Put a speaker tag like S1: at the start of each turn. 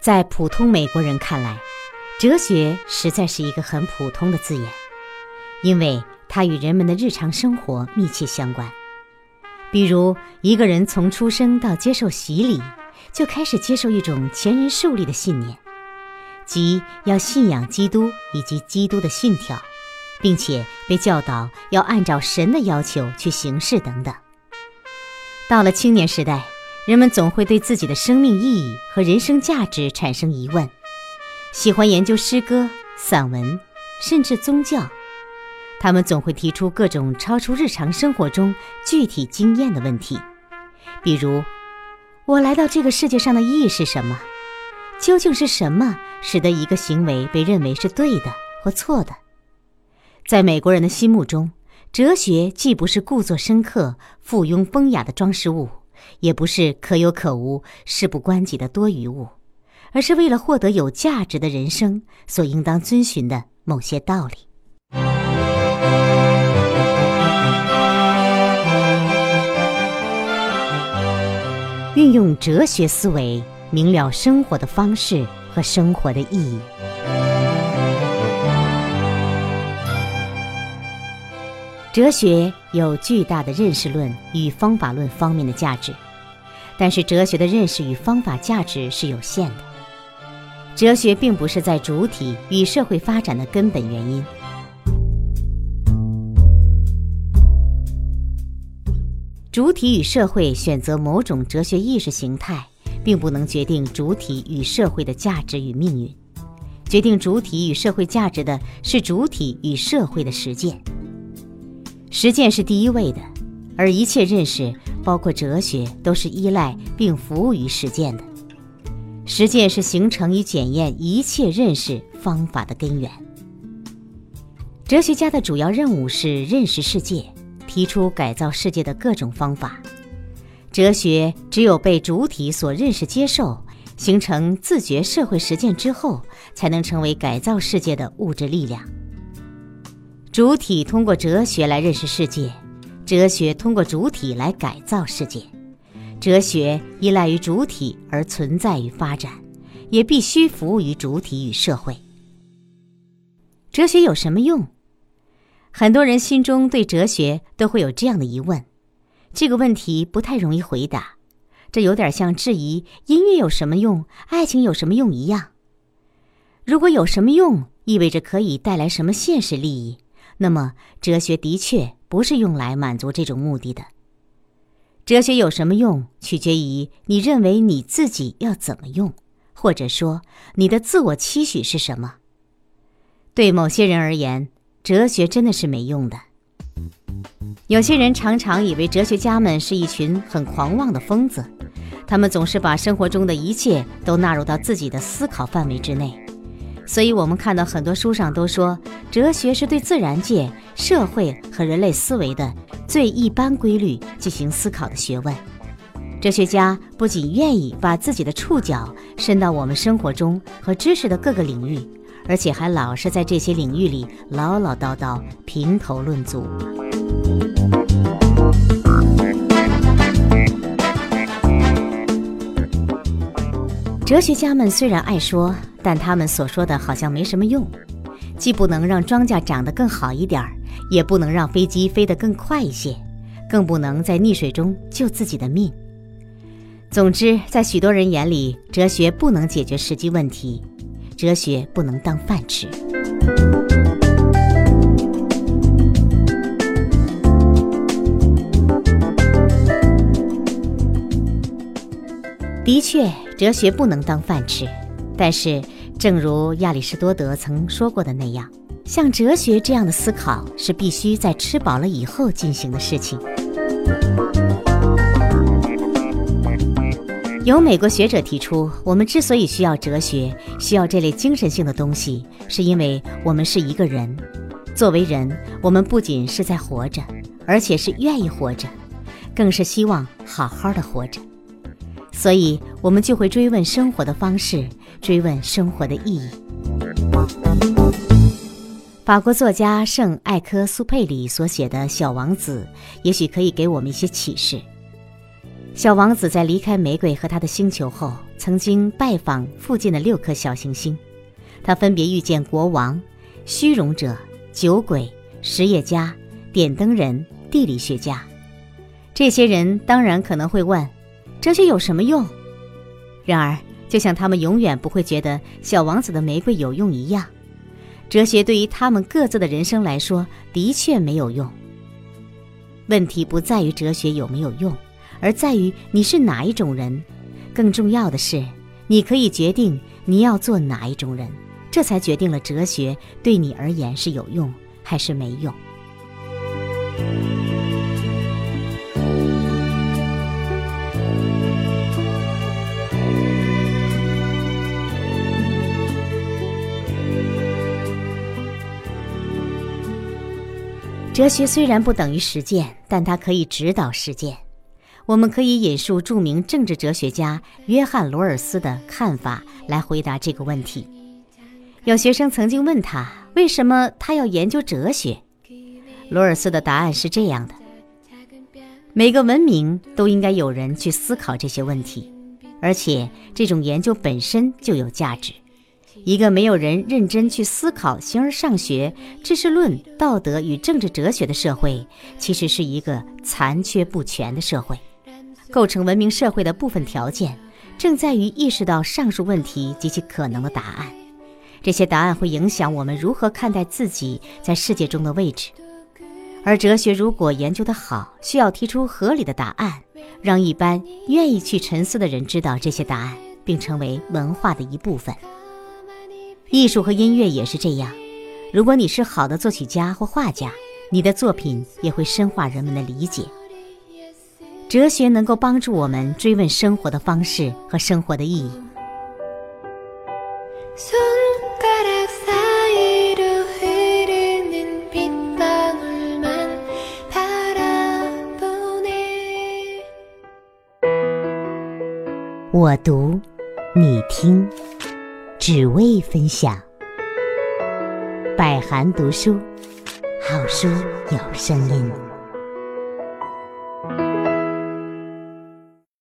S1: 在普通美国人看来，哲学实在是一个很普通的字眼，因为它与人们的日常生活密切相关。比如，一个人从出生到接受洗礼，就开始接受一种前人树立的信念，即要信仰基督以及基督的信条，并且被教导要按照神的要求去行事等等。到了青年时代。人们总会对自己的生命意义和人生价值产生疑问，喜欢研究诗歌、散文，甚至宗教。他们总会提出各种超出日常生活中具体经验的问题，比如：我来到这个世界上的意义是什么？究竟是什么使得一个行为被认为是对的或错的？在美国人的心目中，哲学既不是故作深刻、附庸风雅的装饰物。也不是可有可无、事不关己的多余物，而是为了获得有价值的人生所应当遵循的某些道理。运用哲学思维，明了生活的方式和生活的意义。哲学有巨大的认识论与方法论方面的价值，但是哲学的认识与方法价值是有限的。哲学并不是在主体与社会发展的根本原因。主体与社会选择某种哲学意识形态，并不能决定主体与社会的价值与命运。决定主体与社会价值的是主体与社会的实践。实践是第一位的，而一切认识，包括哲学，都是依赖并服务于实践的。实践是形成与检验一切认识方法的根源。哲学家的主要任务是认识世界，提出改造世界的各种方法。哲学只有被主体所认识、接受，形成自觉社会实践之后，才能成为改造世界的物质力量。主体通过哲学来认识世界，哲学通过主体来改造世界。哲学依赖于主体而存在与发展，也必须服务于主体与社会。哲学有什么用？很多人心中对哲学都会有这样的疑问，这个问题不太容易回答。这有点像质疑音乐有什么用、爱情有什么用一样。如果有什么用，意味着可以带来什么现实利益？那么，哲学的确不是用来满足这种目的的。哲学有什么用，取决于你认为你自己要怎么用，或者说你的自我期许是什么。对某些人而言，哲学真的是没用的。有些人常常以为哲学家们是一群很狂妄的疯子，他们总是把生活中的一切都纳入到自己的思考范围之内。所以，我们看到很多书上都说，哲学是对自然界、社会和人类思维的最一般规律进行思考的学问。哲学家不仅愿意把自己的触角伸到我们生活中和知识的各个领域，而且还老是在这些领域里唠唠叨叨、评头论足。哲学家们虽然爱说。但他们所说的好像没什么用，既不能让庄稼长得更好一点儿，也不能让飞机飞得更快一些，更不能在溺水中救自己的命。总之，在许多人眼里，哲学不能解决实际问题，哲学不能当饭吃。的确，哲学不能当饭吃。但是，正如亚里士多德曾说过的那样，像哲学这样的思考是必须在吃饱了以后进行的事情。有美国学者提出，我们之所以需要哲学，需要这类精神性的东西，是因为我们是一个人。作为人，我们不仅是在活着，而且是愿意活着，更是希望好好的活着。所以，我们就会追问生活的方式。追问生活的意义。法国作家圣艾科苏佩里所写的《小王子》，也许可以给我们一些启示。小王子在离开玫瑰和他的星球后，曾经拜访附近的六颗小行星，他分别遇见国王、虚荣者、酒鬼、实业家、点灯人、地理学家。这些人当然可能会问：哲学有什么用？然而，就像他们永远不会觉得小王子的玫瑰有用一样，哲学对于他们各自的人生来说的确没有用。问题不在于哲学有没有用，而在于你是哪一种人。更重要的是，你可以决定你要做哪一种人，这才决定了哲学对你而言是有用还是没用。哲学虽然不等于实践，但它可以指导实践。我们可以引述著名政治哲学家约翰·罗尔斯的看法来回答这个问题。有学生曾经问他，为什么他要研究哲学？罗尔斯的答案是这样的：每个文明都应该有人去思考这些问题，而且这种研究本身就有价值。一个没有人认真去思考形而上学、知识论、道德与政治哲学的社会，其实是一个残缺不全的社会。构成文明社会的部分条件，正在于意识到上述问题及其可能的答案。这些答案会影响我们如何看待自己在世界中的位置。而哲学如果研究得好，需要提出合理的答案，让一般愿意去沉思的人知道这些答案，并成为文化的一部分。艺术和音乐也是这样。如果你是好的作曲家或画家，你的作品也会深化人们的理解。哲学能够帮助我们追问生活的方式和生活的意义。我读，你听。只为分享，百寒读书，好书有声音。